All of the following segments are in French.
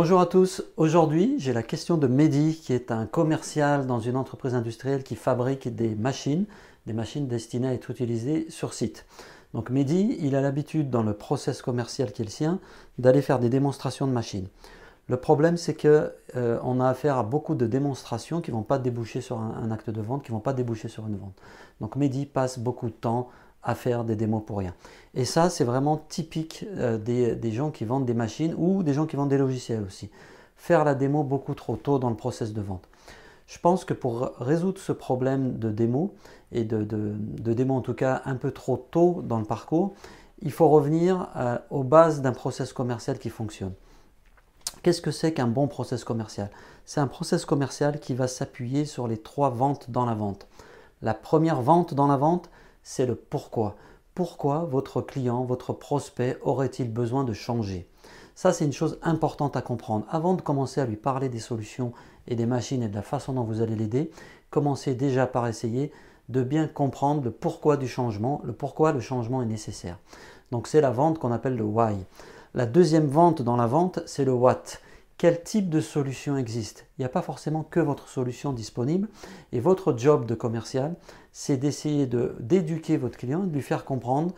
Bonjour à tous. Aujourd'hui, j'ai la question de Mehdi, qui est un commercial dans une entreprise industrielle qui fabrique des machines, des machines destinées à être utilisées sur site. Donc Mehdi, il a l'habitude dans le process commercial qui est le sien d'aller faire des démonstrations de machines. Le problème, c'est que euh, on a affaire à beaucoup de démonstrations qui ne vont pas déboucher sur un, acte de vente, qui ne vont pas déboucher sur une vente. Donc Mehdi passe beaucoup de temps à faire des démos pour rien. Et ça, c'est vraiment typique euh, des, gens qui vendent des machines ou des gens qui vendent des logiciels aussi. Faire la démo beaucoup trop tôt dans le process de vente. Je pense que pour résoudre ce problème de démo, et de, démo en tout cas un peu trop tôt dans le parcours, il faut revenir euh, aux bases d'un process commercial qui fonctionne. Qu'est-ce que c'est qu'un bon process commercial? C'est un process commercial qui va s'appuyer sur les trois ventes dans la vente. La première vente dans la vente, c'est le pourquoi. Pourquoi votre client, votre prospect aurait-il besoin de changer? Ça, c'est une chose importante à comprendre. Avant de commencer à lui parler des solutions et des machines et de la façon dont vous allez l'aider, commencez déjà par essayer de bien comprendre le pourquoi du changement, le pourquoi le changement est nécessaire. Donc c'est la vente qu'on appelle le why. La deuxième vente dans la vente, c'est le what quel type de solution existe. Il n'y a pas forcément que votre solution disponible. Et votre job de commercial, c'est d'essayer d'éduquer votre client et de lui faire comprendre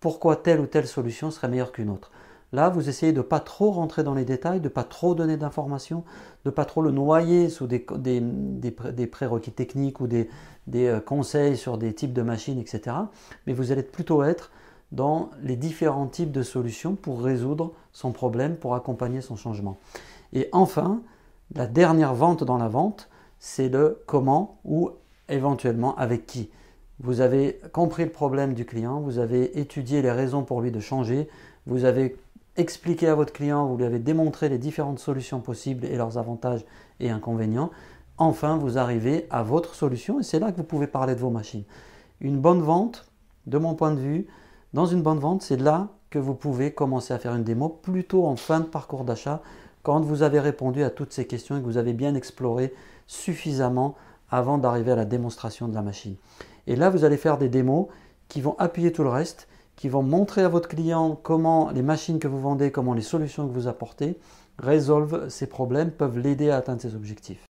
pourquoi telle ou telle solution serait meilleure qu'une autre. Là, vous essayez de ne pas trop rentrer dans les détails, de ne pas trop donner d'informations, de ne pas trop le noyer sous des, des, prérequis techniques ou des, euh, conseils sur des types de machines, etc. Mais vous allez plutôt être dans les différents types de solutions pour résoudre son problème, pour accompagner son changement. Et enfin, la dernière vente dans la vente, c'est le comment ou éventuellement avec qui. Vous avez compris le problème du client, vous avez étudié les raisons pour lui de changer, vous avez expliqué à votre client, vous lui avez démontré les différentes solutions possibles et leurs avantages et inconvénients. Enfin, vous arrivez à votre solution et c'est là que vous pouvez parler de vos machines. Une bonne vente, de mon point de vue, dans une bonne vente, c'est là que vous pouvez commencer à faire une démo plutôt en fin de parcours d'achat quand vous avez répondu à toutes ces questions et que vous avez bien exploré suffisamment avant d'arriver à la démonstration de la machine. Et là, vous allez faire des démos qui vont appuyer tout le reste, qui vont montrer à votre client comment les machines que vous vendez, comment les solutions que vous apportez résolvent ces problèmes, peuvent l'aider à atteindre ses objectifs.